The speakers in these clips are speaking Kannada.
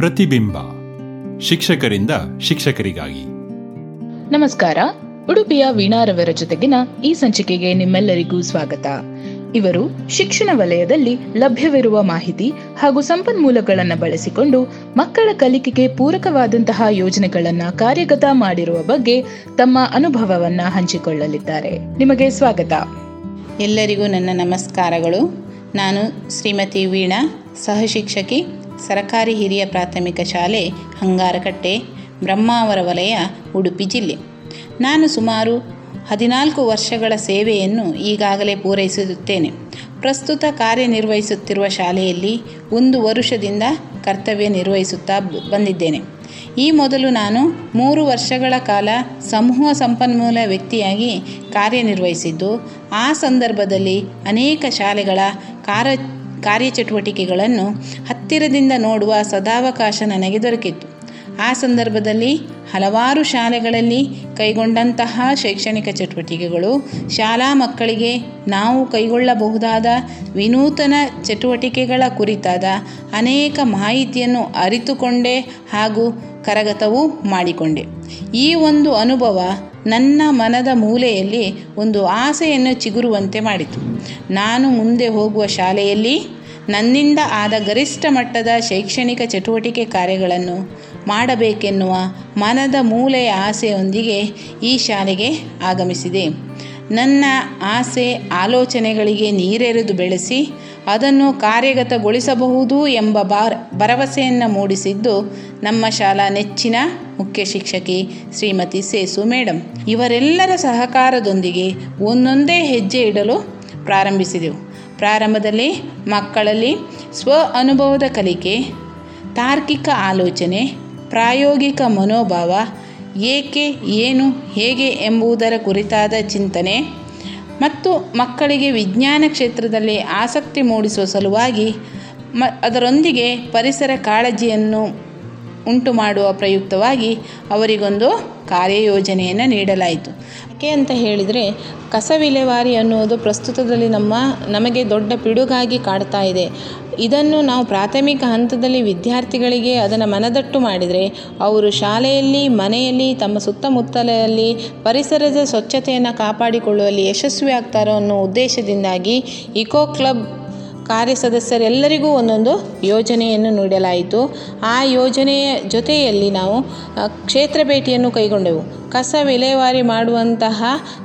ಪ್ರತಿಬಿಂಬ. ಶಿಕ್ಷಕರಿಂದ ಶಿಕ್ಷಕರಿಗಾಗಿ. ನಮಸ್ಕಾರ. ಉಡುಪಿಯ ವೀಣಾರವರ ಜೊತೆಗಿನ ಈ ಸಂಚಿಕೆಗೆ ನಿಮ್ಮೆಲ್ಲರಿಗೂ ಸ್ವಾಗತ. ಇವರು ಶಿಕ್ಷಣ ವಲಯದಲ್ಲಿ ಲಭ್ಯವಿರುವ ಮಾಹಿತಿ ಹಾಗೂ ಸಂಪನ್ಮೂಲಗಳನ್ನು ಬಳಸಿಕೊಂಡು ಮಕ್ಕಳ ಕಲಿಕೆಗೆ ಪೂರಕವಾದಂತಹ ಯೋಜನೆಗಳನ್ನು ಕಾರ್ಯಗತ ಮಾಡಿರುವ ಬಗ್ಗೆ ತಮ್ಮ ಅನುಭವವನ್ನು ಹಂಚಿಕೊಳ್ಳಲಿದ್ದಾರೆ. ನಿಮಗೆ ಸ್ವಾಗತ. ಎಲ್ಲರಿಗೂ ನನ್ನ ನಮಸ್ಕಾರಗಳು. ನಾನು ಶ್ರೀಮತಿ ವೀಣಾ ಸಹಶಿಕ್ಷಕಿ ಸರಕಾರಿ ಹಿರಿಯ ಪ್ರಾಥಮಿಕ ಶಾಲೆ, ಹಂಗಾರಕಟ್ಟೆ, ಬ್ರಹ್ಮಾವರ ವಲಯ, ಉಡುಪಿ ಜಿಲ್ಲೆ. ನಾನು ಸುಮಾರು ಹದಿನಾಲ್ಕು ವರ್ಷಗಳ ಸೇವೆಯನ್ನು ಈಗಾಗಲೇ ಪೂರೈಸುತ್ತೇನೆ. ಪ್ರಸ್ತುತ ಕಾರ್ಯನಿರ್ವಹಿಸುತ್ತಿರುವ ಶಾಲೆಯಲ್ಲಿ ಒಂದು ವರುಷದಿಂದ ಕರ್ತವ್ಯ ನಿರ್ವಹಿಸುತ್ತಾ ಬಂದಿದ್ದೇನೆ. ಈ ಮೊದಲು ನಾನು ಮೂರು ವರ್ಷಗಳ ಕಾಲ ಸಮೂಹ ಸಂಪನ್ಮೂಲ ವ್ಯಕ್ತಿಯಾಗಿ ಕಾರ್ಯನಿರ್ವಹಿಸಿದ್ದು, ಆ ಸಂದರ್ಭದಲ್ಲಿ ಅನೇಕ ಶಾಲೆಗಳ ಕಾರ್ಯ ಕಾರ್ಯಚಟುವಟಿಕೆಗಳನ್ನು ಹತ್ತಿರದಿಂದ ನೋಡುವ ಸದಾವಕಾಶ ನನಗೆ ದೊರಕಿತ್ತು. ಆ ಸಂದರ್ಭದಲ್ಲಿ ಹಲವಾರು ಶಾಲೆಗಳಲ್ಲಿ ಕೈಗೊಂಡಂತಹ ಶೈಕ್ಷಣಿಕ ಚಟುವಟಿಕೆಗಳು ಶಾಲಾ ಮಕ್ಕಳಿಗೆ ನಾವು ಕೈಗೊಳ್ಳಬಹುದಾದ ವಿನೂತನ ಚಟುವಟಿಕೆಗಳ ಕುರಿತಾದ ಅನೇಕ ಮಾಹಿತಿಯನ್ನು ಅರಿತುಕೊಂಡೆ ಹಾಗೂ ಕರಗತವೂ ಮಾಡಿಕೊಂಡೆ. ಈ ಒಂದು ಅನುಭವ ನನ್ನ ಮನದ ಮೂಲೆಯಲ್ಲಿ ಒಂದು ಆಸೆಯನ್ನು ಚಿಗುರುವಂತೆ ಮಾಡಿತು. ನಾನು ಮುಂದೆ ಹೋಗುವ ಶಾಲೆಯಲ್ಲಿ ನನ್ನಿಂದ ಆದ ಗರಿಷ್ಠ ಮಟ್ಟದ ಶೈಕ್ಷಣಿಕ ಚಟುವಟಿಕೆ ಕಾರ್ಯಗಳನ್ನು ಮಾಡಬೇಕೆನ್ನುವ ಮನದ ಮೂಲೆಯ ಆಸೆಯೊಂದಿಗೆ ಈ ಶಾಲೆಗೆ ಆಗಮಿಸಿದೆ. ನನ್ನ ಆಸೆ ಆಲೋಚನೆಗಳಿಗೆ ನೀರೆರೆದು ಬೆಳೆಸಿ ಅದನ್ನು ಕಾರ್ಯಗತಗೊಳಿಸಬಹುದು ಎಂಬ ಬಾರ್, ಭರವಸೆಯನ್ನು ಮೂಡಿಸಿದ್ದು ನಮ್ಮ ಶಾಲಾ ನೆಚ್ಚಿನ ಮುಖ್ಯ ಶಿಕ್ಷಕಿ ಶ್ರೀಮತಿ ಸೇಸು ಮೇಡಮ್ ಇವರೆಲ್ಲರ ಸಹಕಾರದೊಂದಿಗೆ ಒಂದೊಂದೇ ಹೆಜ್ಜೆ ಇಡಲು ಪ್ರಾರಂಭಿಸಿದೆವು. ಪ್ರಾರಂಭದಲ್ಲಿ ಮಕ್ಕಳಲ್ಲಿ ಸ್ವ ಅನುಭವದ ಕಲಿಕೆ, ತಾರ್ಕಿಕ ಆಲೋಚನೆ, ಪ್ರಾಯೋಗಿಕ ಮನೋಭಾವ, ಏಕೆ, ಏನು, ಹೇಗೆ ಎಂಬುದರ ಕುರಿತಾದ ಚಿಂತನೆ ಮತ್ತು ಮಕ್ಕಳಿಗೆ ವಿಜ್ಞಾನ ಕ್ಷೇತ್ರದಲ್ಲಿ ಆಸಕ್ತಿ ಮೂಡಿಸುವ ಸಲುವಾಗಿ ಮ ಅದರೊಂದಿಗೆ ಪರಿಸರ ಕಾಳಜಿಯನ್ನು ಉಂಟು ಮಾಡುವ ಪ್ರಯುಕ್ತವಾಗಿ ಅವರಿಗೊಂದು ಕಾರ್ಯಯೋಜನೆಯನ್ನು ನೀಡಲಾಯಿತು. ಯಾಕೆ ಅಂತ ಹೇಳಿದರೆ ಕಸ ವಿಲೇವಾರಿ ಅನ್ನುವುದು ಪ್ರಸ್ತುತದಲ್ಲಿ ನಮ್ಮ, ನಮಗೆ ದೊಡ್ಡ ಪಿಡುಗಾಗಿ ಕಾಡ್ತಾ ಇದೆ. ಇದನ್ನು ನಾವು ಪ್ರಾಥಮಿಕ ಹಂತದಲ್ಲಿ ವಿದ್ಯಾರ್ಥಿಗಳಿಗೆ ಅದನ್ನು ಮನದಟ್ಟು ಮಾಡಿದರೆ, ಅವರು ಶಾಲೆಯಲ್ಲಿ, ಮನೆಯಲ್ಲಿ, ತಮ್ಮ ಸುತ್ತಮುತ್ತಲಲ್ಲಿ ಪರಿಸರದ ಸ್ವಚ್ಛತೆಯನ್ನು ಕಾಪಾಡಿಕೊಳ್ಳುವಲ್ಲಿ ಯಶಸ್ವಿ ಆಗ್ತಾರೋ ಅನ್ನೋ ಉದ್ದೇಶದಿಂದಾಗಿ ಇಕೋ ಕ್ಲಬ್ ಕಾರ್ಯ ಸದಸ್ಯರೆಲ್ಲರಿಗೂ ಒಂದೊಂದು ಯೋಜನೆಯನ್ನು ನೀಡಲಾಯಿತು. ಆ ಯೋಜನೆಯ ಜೊತೆಯಲ್ಲಿ ನಾವು ಕ್ಷೇತ್ರ ಭೇಟಿಯನ್ನು ಕೈಗೊಂಡೆವು. ಕಸ ವಿಲೇವಾರಿ ಮಾಡುವಂತಹ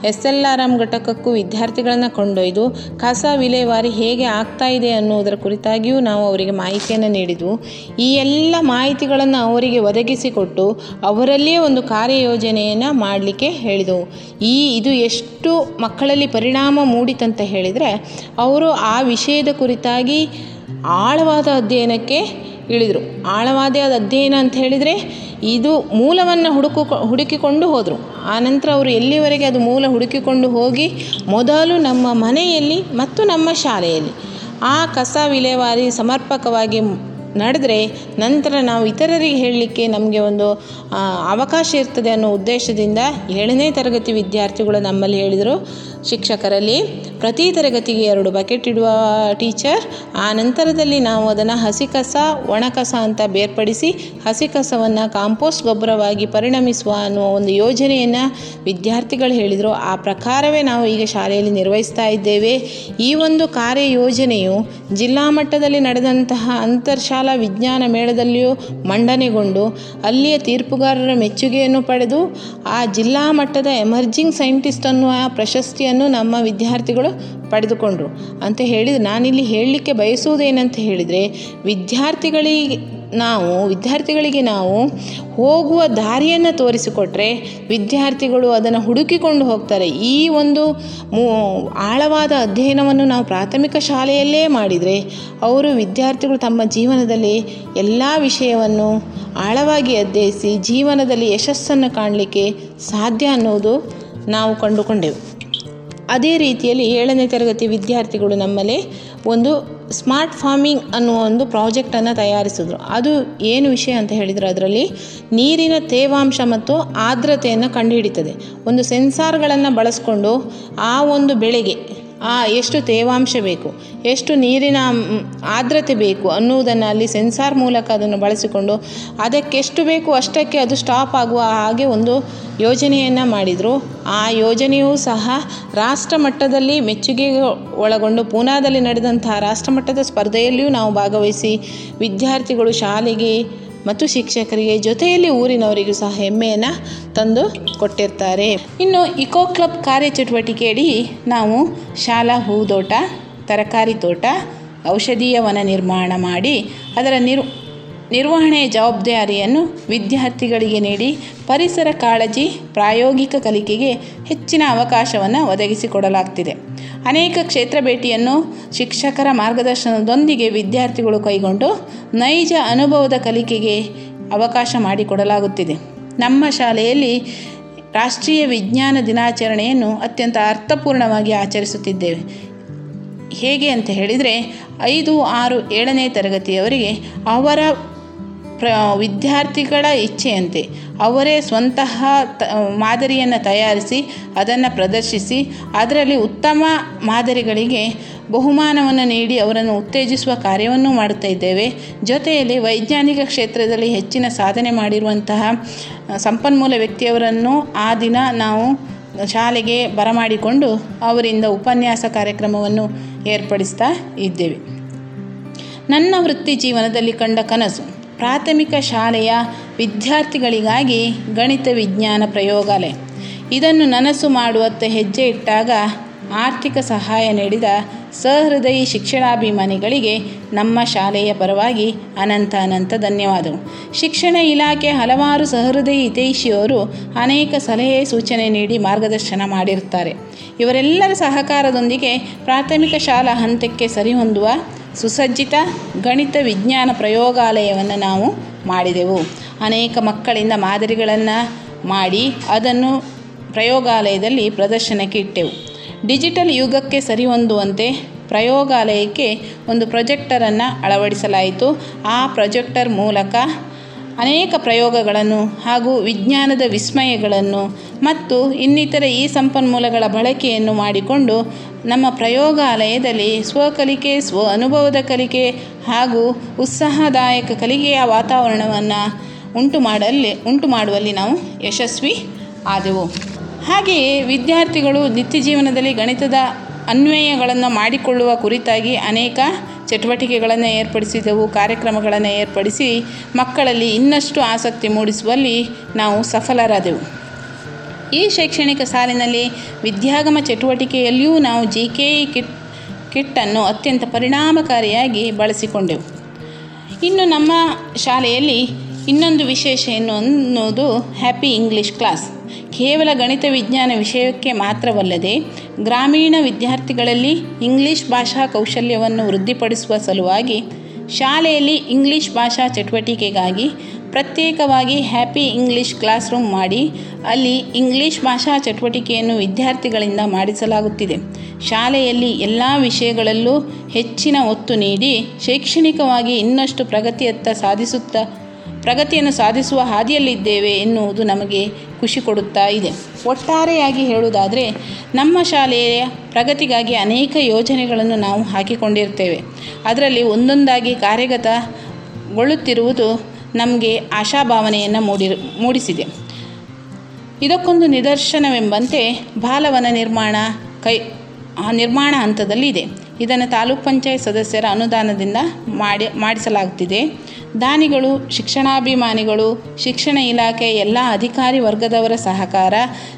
ಎಸ್ ಎಲ್ ಆರ್ ಎಂ ಘಟಕಕ್ಕೂ ವಿದ್ಯಾರ್ಥಿಗಳನ್ನು ಕೊಂಡೊಯ್ದು ಕಸ ವಿಲೇವಾರಿ ಹೇಗೆ ಆಗ್ತಾ ಇದೆ ಅನ್ನುವುದರ ಕುರಿತಾಗಿಯೂ ನಾವು ಅವರಿಗೆ ಮಾಹಿತಿಯನ್ನು ನೀಡಿದ್ವು. ಈ ಎಲ್ಲ ಮಾಹಿತಿಗಳನ್ನು ಅವರಿಗೆ ಒದಗಿಸಿಕೊಟ್ಟು ಅವರಲ್ಲಿಯೇ ಒಂದು ಕಾರ್ಯಯೋಜನೆಯನ್ನು ಮಾಡಲಿಕ್ಕೆ ಹೇಳಿದೆವು. ಈ ಇದು ಎಷ್ಟು ಮಕ್ಕಳಲ್ಲಿ ಪರಿಣಾಮ ಮೂಡಿತಂತ ಹೇಳಿದರೆ, ಅವರು ಆ ವಿಷಯದ ಕುರಿತಾಗಿ ಆಳವಾದ ಅಧ್ಯಯನಕ್ಕೆ ಇಳಿದರು. ಆಳವಾದ ಅಧ್ಯಯನ ಅಂತ ಹೇಳಿದರೆ ಇದು ಮೂಲವನ್ನು ಹುಡುಕು, ಹುಡುಕಿಕೊಂಡು ಹೋದರು. ಆನಂತರ ಅವರು ಎಲ್ಲಿವರೆಗೆ ಅದು ಮೂಲ ಹುಡುಕಿಕೊಂಡು ಹೋಗಿ ಮೊದಲು ನಮ್ಮ ಮನೆಯಲ್ಲಿ ಮತ್ತು ನಮ್ಮ ಶಾಲೆಯಲ್ಲಿ ಆ ಕಸ ವಿಲೇವಾರಿ ಸಮರ್ಪಕವಾಗಿ ನಡೆದರೆ ನಂತರ ನಾವು ಇತರರಿಗೆ ಹೇಳಲಿಕ್ಕೆ ನಮಗೆ ಒಂದು ಅವಕಾಶ ಇರ್ತದೆ ಅನ್ನೋ ಉದ್ದೇಶದಿಂದ ಏಳನೇ ತರಗತಿ ವಿದ್ಯಾರ್ಥಿಗಳು ನಮ್ಮಲ್ಲಿ ಹೇಳಿದರು, ಶಿಕ್ಷಕರಲ್ಲಿ ಪ್ರತಿ ತರಗತಿಗೆ ಎರಡು ಬಕೆಟ್ ಇಡುವ ಟೀಚರ್, ಆ ನಂತರದಲ್ಲಿ ನಾವು ಅದನ್ನು ಹಸಿ ಕಸ ಒಣ ಕಸ ಅಂತ ಬೇರ್ಪಡಿಸಿ ಹಸಿ ಕಸವನ್ನು ಕಾಂಪೋಸ್ಟ್ ಗೊಬ್ಬರವಾಗಿ ಪರಿಣಮಿಸುವ ಅನ್ನುವ ಒಂದು ಯೋಜನೆಯನ್ನು ವಿದ್ಯಾರ್ಥಿಗಳು ಹೇಳಿದರು. ಆ ಪ್ರಕಾರವೇ ನಾವು ಈಗ ಶಾಲೆಯಲ್ಲಿ ನಿರ್ವಹಿಸ್ತಾ ಇದ್ದೇವೆ. ಈ ಒಂದು ಕಾರ್ಯಯೋಜನೆಯು ಜಿಲ್ಲಾ ಮಟ್ಟದಲ್ಲಿ ನಡೆದಂತಹ ಅಂತರ್ಶಾಲಾ ವಿಜ್ಞಾನ ಮೇಳದಲ್ಲಿಯೂ ಮಂಡನೆಗೊಂಡು ಅಲ್ಲಿಯ ತೀರ್ಪುಗಾರರ ಮೆಚ್ಚುಗೆಯನ್ನು ಪಡೆದು ಆ ಜಿಲ್ಲಾ ಮಟ್ಟದ ಎಮರ್ಜಿಂಗ್ ಸೈಂಟಿಸ್ಟ್ ಅನ್ನುವ ಪ್ರಶಸ್ತಿಯನ್ನು ನಮ್ಮ ವಿದ್ಯಾರ್ಥಿಗಳು ಪಡೆದುಕೊಂಡರು. ಅಂತ ಹೇಳಿದ ನಾನಿಲ್ಲಿ ಹೇಳಲಿಕ್ಕೆ ಬಯಸುವುದೇನಂತ ಹೇಳಿದರೆ ವಿದ್ಯಾರ್ಥಿಗಳಿಗೆ ನಾವು ವಿದ್ಯಾರ್ಥಿಗಳಿಗೆ ನಾವು ಹೋಗುವ ದಾರಿಯನ್ನು ತೋರಿಸಿಕೊಟ್ರೆ ವಿದ್ಯಾರ್ಥಿಗಳು ಅದನ್ನು ಹುಡುಕಿಕೊಂಡು ಹೋಗ್ತಾರೆ. ಈ ಒಂದು ಆಳವಾದ ಅಧ್ಯಯನವನ್ನು ನಾವು ಪ್ರಾಥಮಿಕ ಶಾಲೆಯಲ್ಲೇ ಮಾಡಿದರೆ ಅವರು ವಿದ್ಯಾರ್ಥಿಗಳು ತಮ್ಮ ಜೀವನದಲ್ಲಿ ಎಲ್ಲ ವಿಷಯವನ್ನು ಆಳವಾಗಿ ಅಧ್ಯಯಿಸಿ ಜೀವನದಲ್ಲಿ ಯಶಸ್ಸನ್ನು ಕಾಣಲಿಕ್ಕೆ ಸಾಧ್ಯ ಅನ್ನೋದು ನಾವು ಕಂಡುಕೊಂಡೆವು. ಅದೇ ರೀತಿಯಲ್ಲಿ ಏಳನೇ ತರಗತಿ ವಿದ್ಯಾರ್ಥಿಗಳು ನಮ್ಮಲ್ಲಿ ಒಂದು ಸ್ಮಾರ್ಟ್ ಫಾರ್ಮಿಂಗ್ ಅನ್ನುವ ಒಂದು ಪ್ರಾಜೆಕ್ಟನ್ನು ತಯಾರಿಸಿದ್ರು. ಅದು ಏನು ವಿಷಯ ಅಂತ ಹೇಳಿದರೆ ಅದರಲ್ಲಿ ನೀರಿನ ತೇವಾಂಶ ಮತ್ತು ಆರ್ದ್ರತೆಯನ್ನು ಕಂಡುಹಿಡಿತದೆ. ಒಂದು ಸೆನ್ಸಾರ್ಗಳನ್ನು ಬಳಸಿಕೊಂಡು ಆ ಒಂದು ಬೆಳೆಗೆ ಆ, ಎಷ್ಟು ತೇವಾಂಶ ಬೇಕು, ಎಷ್ಟು ನೀರಿನ ಆರ್ದ್ರತೆ ಬೇಕು ಅನ್ನುವುದನ್ನು ಅಲ್ಲಿ ಸೆನ್ಸಾರ್ ಮೂಲಕ ಅದನ್ನು ಬಳಸಿಕೊಂಡು ಅದಕ್ಕೆಷ್ಟು ಬೇಕು ಅಷ್ಟಕ್ಕೆ ಅದು ಸ್ಟಾಪ್ ಆಗುವ ಹಾಗೆ ಒಂದು ಯೋಜನೆಯನ್ನು ಮಾಡಿದರು. ಆ ಯೋಜನೆಯೂ ಸಹ ರಾಷ್ಟ್ರ ಮಟ್ಟದಲ್ಲಿ ಮೆಚ್ಚುಗೆ ಒಳಗೊಂಡು ಪೂನಾದಲ್ಲಿ ನಡೆದಂತಹ ರಾಷ್ಟ್ರಮಟ್ಟದ ಸ್ಪರ್ಧೆಯಲ್ಲಿಯೂ ನಾವು ಭಾಗವಹಿಸಿ ವಿದ್ಯಾರ್ಥಿಗಳು ಶಾಲೆಗೆ ಮತ್ತು ಶಿಕ್ಷಕರಿಗೆ ಜೊತೆಯಲ್ಲಿ ಊರಿನವರಿಗೂ ಸಹ ಹೆಮ್ಮೆಯನ್ನು ತಂದು ಕೊಟ್ಟಿರ್ತಾರೆ. ಇನ್ನು ಇಕೋ ಕ್ಲಬ್ ಕಾರ್ಯಚಟುವಟಿಕೆಯಡಿ ನಾವು ಶಾಲಾ ಹೂದೋಟ, ತರಕಾರಿ ತೋಟ, ಔಷಧೀಯ ವನ ನಿರ್ಮಾಣ ಮಾಡಿ ಅದರ ನಿರ್ ನಿರ್ವಹಣೆಯ ಜವಾಬ್ದಾರಿಯನ್ನು ವಿದ್ಯಾರ್ಥಿಗಳಿಗೆ ನೀಡಿ ಪರಿಸರ ಕಾಳಜಿ, ಪ್ರಾಯೋಗಿಕ ಕಲಿಕೆಗೆ ಹೆಚ್ಚಿನ ಅವಕಾಶವನ್ನು ಒದಗಿಸಿಕೊಡಲಾಗ್ತಿದೆ. ಅನೇಕ ಕ್ಷೇತ್ರ ಭೇಟಿಯನ್ನು ಶಿಕ್ಷಕರ ಮಾರ್ಗದರ್ಶನದೊಂದಿಗೆ ವಿದ್ಯಾರ್ಥಿಗಳು ಕೈಗೊಂಡು ನೈಜ ಅನುಭವದ ಕಲಿಕೆಗೆ ಅವಕಾಶ ಮಾಡಿಕೊಡಲಾಗುತ್ತಿದೆ. ನಮ್ಮ ಶಾಲೆಯಲ್ಲಿ ರಾಷ್ಟ್ರೀಯ ವಿಜ್ಞಾನ ದಿನಾಚರಣೆಯನ್ನು ಅತ್ಯಂತ ಅರ್ಥಪೂರ್ಣವಾಗಿ ಆಚರಿಸುತ್ತಿದ್ದೇವೆ. ಹೇಗೆ ಅಂತ ಹೇಳಿದರೆ, ಐದು, ಆರು, ಏಳನೇ ತರಗತಿಯವರಿಗೆ ಅವರ ಪ್ರ, ವಿದ್ಯಾರ್ಥಿಗಳ ಇಚ್ಛೆಯಂತೆ. ಅವರೇ ಸ್ವಂತಹ ತ, ಮಾದರಿಯನ್ನು ತಯಾರಿಸಿ ಅದನ್ನು ಪ್ರದರ್ಶಿಸಿ, ಅದರಲ್ಲಿ ಉತ್ತಮ ಮಾದರಿಗಳಿಗೆ ಬಹುಮಾನವನ್ನು ನೀಡಿ ಅವರನ್ನು ಉತ್ತೇಜಿಸುವ ಕಾರ್ಯವನ್ನು ಮಾಡುತ್ತಾ ಇದ್ದೇವೆ. ಜೊತೆಯಲ್ಲಿ ವೈಜ್ಞಾನಿಕ ಕ್ಷೇತ್ರದಲ್ಲಿ ಹೆಚ್ಚಿನ ಸಾಧನೆ ಮಾಡಿರುವಂತಹ ಸಂಪನ್ಮೂಲ ವ್ಯಕ್ತಿಯವರನ್ನು ಆ ದಿನ ನಾವು ಶಾಲೆಗೆ ಬರಮಾಡಿಕೊಂಡು ಅವರಿಂದ ಉಪನ್ಯಾಸ ಕಾರ್ಯಕ್ರಮವನ್ನು ಏರ್ಪಡಿಸ್ತಾ ಇದ್ದೇವೆ. ನನ್ನ ವೃತ್ತಿ ಜೀವನದಲ್ಲಿ ಕಂಡ ಕನಸು. ಪ್ರಾಥಮಿಕ ಶಾಲೆಯ ವಿದ್ಯಾರ್ಥಿಗಳಿಗಾಗಿ ಗಣಿತ ವಿಜ್ಞಾನ ಪ್ರಯೋಗಾಲಯ. ಇದನ್ನು ನನಸು ಮಾಡುವತ್ತ ಹೆಜ್ಜೆ ಇಟ್ಟಾಗ ಆರ್ಥಿಕ ಸಹಾಯ ನೀಡಿದ ಸಹೃದಯಿ ಶಿಕ್ಷಣಾಭಿಮಾನಿಗಳಿಗೆ ನಮ್ಮ ಶಾಲೆಯ ಪರವಾಗಿ ಅನಂತ ಅನಂತ ಧನ್ಯವಾದಗಳು. ಶಿಕ್ಷಣ ಇಲಾಖೆ ಹಲವಾರು ಸಹೃದಯಿ ಹಿತೈಷಿಯವರು ಅನೇಕ ಸಲಹೆ ಸೂಚನೆ ನೀಡಿ ಮಾರ್ಗದರ್ಶನ ಮಾಡಿರುತ್ತಾರೆ. ಇವರೆಲ್ಲರ ಸಹಕಾರದೊಂದಿಗೆ ಪ್ರಾಥಮಿಕ ಶಾಲಾ ಹಂತಕ್ಕೆ ಸರಿಹೊಂದುವ ಸುಸಜ್ಜಿತ ಗಣಿತ ವಿಜ್ಞಾನ ಪ್ರಯೋಗಾಲಯವನ್ನು ನಾವು ಮಾಡಿದೆವು. ಅನೇಕ ಮಕ್ಕಳಿಂದ ಮಾದರಿಗಳನ್ನು ಮಾಡಿ ಅದನ್ನು ಪ್ರಯೋಗಾಲಯದಲ್ಲಿ ಪ್ರದರ್ಶನಕ್ಕೆ ಇಟ್ಟೆವು. ಡಿಜಿಟಲ್ ಯುಗಕ್ಕೆ ಸರಿಹೊಂದುವಂತೆ ಪ್ರಯೋಗಾಲಯಕ್ಕೆ ಒಂದು ಪ್ರೊಜೆಕ್ಟರನ್ನು ಅಳವಡಿಸಲಾಯಿತು. ಆ ಪ್ರೊಜೆಕ್ಟರ್ ಮೂಲಕ ಅನೇಕ ಪ್ರಯೋಗಗಳನ್ನು ಹಾಗೂ ವಿಜ್ಞಾನದ ವಿಸ್ಮಯಗಳನ್ನು ಮತ್ತು ಇನ್ನಿತರ ಈ ಸಂಪನ್ಮೂಲಗಳ ಬಳಕೆಯನ್ನು ಮಾಡಿಕೊಂಡು ನಮ್ಮ ಪ್ರಯೋಗಾಲಯದಲ್ಲಿ ಸ್ವಕಲಿಕೆ ಸ್ವ ಅನುಭವದ ಕಲಿಕೆ ಹಾಗೂ ಉತ್ಸಾಹದಾಯಕ ಕಲಿಕೆಯ ವಾತಾವರಣವನ್ನು ಉಂಟು ಮಾಡಲ್ಲಿ, ಉಂಟು ಮಾಡುವಲ್ಲಿ ನಾವು ಯಶಸ್ವಿ ಆದೆವು. ಹಾಗೆಯೇ ವಿದ್ಯಾರ್ಥಿಗಳು ನಿತ್ಯ ಜೀವನದಲ್ಲಿ ಗಣಿತದ ಅನ್ವಯಗಳನ್ನು ಮಾಡಿಕೊಳ್ಳುವ ಕುರಿತಾಗಿ ಅನೇಕ ಚಟುವಟಿಕೆಗಳನ್ನು ಏರ್ಪಡಿಸಿದೆವು, ಕಾರ್ಯಕ್ರಮಗಳನ್ನು ಏರ್ಪಡಿಸಿ ಮಕ್ಕಳಲ್ಲಿ ಇನ್ನಷ್ಟು ಆಸಕ್ತಿ ಮೂಡಿಸುವಲ್ಲಿ ನಾವು ಸಫಲರಾದೆವು. ಈ ಶೈಕ್ಷಣಿಕ ಸಾಲಿನಲ್ಲಿ ವಿದ್ಯಾಗಮ ಚಟುವಟಿಕೆಯಲ್ಲಿಯೂ ನಾವು ಜಿ ಕೆ ಇ ಕಿಟ್, ಕಿಟ್ಟನ್ನು ಅತ್ಯಂತ ಪರಿಣಾಮಕಾರಿಯಾಗಿ ಬಳಸಿಕೊಂಡೆವು. ಇನ್ನು ನಮ್ಮ ಶಾಲೆಯಲ್ಲಿ ಇನ್ನೊಂದು ವಿಶೇಷ ಏನು ಅನ್ನೋದು ಹ್ಯಾಪಿ ಇಂಗ್ಲೀಷ್ ಕ್ಲಾಸ್ ಕೇವಲ ಗಣಿತ ವಿಜ್ಞಾನ ವಿಷಯಕ್ಕೆ ಮಾತ್ರವಲ್ಲದೆ ಗ್ರಾಮೀಣ ವಿದ್ಯಾರ್ಥಿಗಳಲ್ಲಿ ಇಂಗ್ಲಿಷ್ ಭಾಷಾ ಕೌಶಲ್ಯವನ್ನು ವೃದ್ಧಿಪಡಿಸುವ ಸಲುವಾಗಿ ಶಾಲೆಯಲ್ಲಿ ಇಂಗ್ಲಿಷ್ ಭಾಷಾ ಚಟುವಟಿಕೆಗಾಗಿ ಪ್ರತ್ಯೇಕವಾಗಿ ಹ್ಯಾಪಿ ಇಂಗ್ಲಿಷ್ ಕ್ಲಾಸ್ ರೂಮ್ ಮಾಡಿ ಅಲ್ಲಿ ಇಂಗ್ಲಿಷ್ ಭಾಷಾ ಚಟುವಟಿಕೆಯನ್ನು ವಿದ್ಯಾರ್ಥಿಗಳಿಂದ ಮಾಡಿಸಲಾಗುತ್ತಿದೆ. ಶಾಲೆಯಲ್ಲಿ ಎಲ್ಲ ವಿಷಯಗಳಲ್ಲೂ ಹೆಚ್ಚಿನ ಒತ್ತು ನೀಡಿ ಶೈಕ್ಷಣಿಕವಾಗಿ ಇನ್ನಷ್ಟು ಪ್ರಗತಿಯತ್ತ ಸಾಧಿಸುತ್ತಾ ಪ್ರಗತಿಯನ್ನು ಸಾಧಿಸುವ ಹಾದಿಯಲ್ಲಿದ್ದೇವೆ ಎನ್ನುವುದು ನಮಗೆ ಖುಷಿ ಕೊಡುತ್ತಾ ಇದೆ. ಒಟ್ಟಾರೆಯಾಗಿ ಹೇಳುವುದಾದರೆ, ನಮ್ಮ ಶಾಲೆಯ ಪ್ರಗತಿಗಾಗಿ ಅನೇಕ ಯೋಜನೆಗಳನ್ನು ನಾವು ಹಾಕಿಕೊಂಡಿರ್ತೇವೆ. ಅದರಲ್ಲಿ ಒಂದೊಂದಾಗಿ ಕಾರ್ಯಗತಗೊಳ್ಳುತ್ತಿರುವುದು ನಮಗೆ ಆಶಾಭಾವನೆಯನ್ನು ಮೂಡಿ, ಮೂಡಿಸಿದೆ. ಇದಕ್ಕೊಂದು ನಿದರ್ಶನವೆಂಬಂತೆ ಬಾಲವನ ನಿರ್ಮಾಣ ಕೈ ನಿರ್ಮಾಣ ನಿರ್ಮಾಣ ಹಂತದಲ್ಲಿದೆ. ಇದನ್ನು ತಾಲೂಕ್ ಪಂಚಾಯತ್ ಸದಸ್ಯರ ಅನುದಾನದಿಂದ ಮಾಡಿ ಮಾಡಿಸಲಾಗುತ್ತಿದೆ ದಾನಿಗಳು, ಶಿಕ್ಷಣಾಭಿಮಾನಿಗಳು, ಶಿಕ್ಷಣ ಇಲಾಖೆ, ಎಲ್ಲ ಅಧಿಕಾರಿ ವರ್ಗದವರ ಸಹಕಾರ,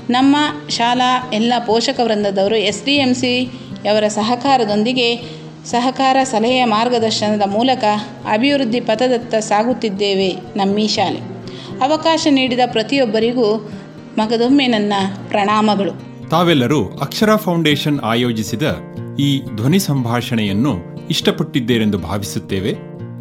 ನಮ್ಮ ಶಾಲಾ, ಎಲ್ಲ ಪೋಷಕ ವೃಂದದವರು ಎಸ್ ಡಿ ಎಂ ಸಿಯವರ ಸಹಕಾರದೊಂದಿಗೆ ಸಹಕಾರ ಸಲಹೆಯ ಮಾರ್ಗದರ್ಶನದ ಮೂಲಕ ಅಭಿವೃದ್ಧಿ ಪಥದತ್ತ ಸಾಗುತ್ತಿದ್ದೇವೆ ನಮ್ಮ ಈ ಶಾಲೆ. ಅವಕಾಶ ನೀಡಿದ ಪ್ರತಿಯೊಬ್ಬರಿಗೂ ಮಗದೊಮ್ಮೆ ನನ್ನ ಪ್ರಣಾಮಗಳು. ತಾವೆಲ್ಲರೂ ಅಕ್ಷರ ಫೌಂಡೇಶನ್ ಆಯೋಜಿಸಿದ ಈ ಧ್ವನಿ ಸಂಭಾಷಣೆಯನ್ನು ಇಷ್ಟಪಟ್ಟಿದ್ದೇರೆಂದು ಭಾವಿಸುತ್ತೇವೆ.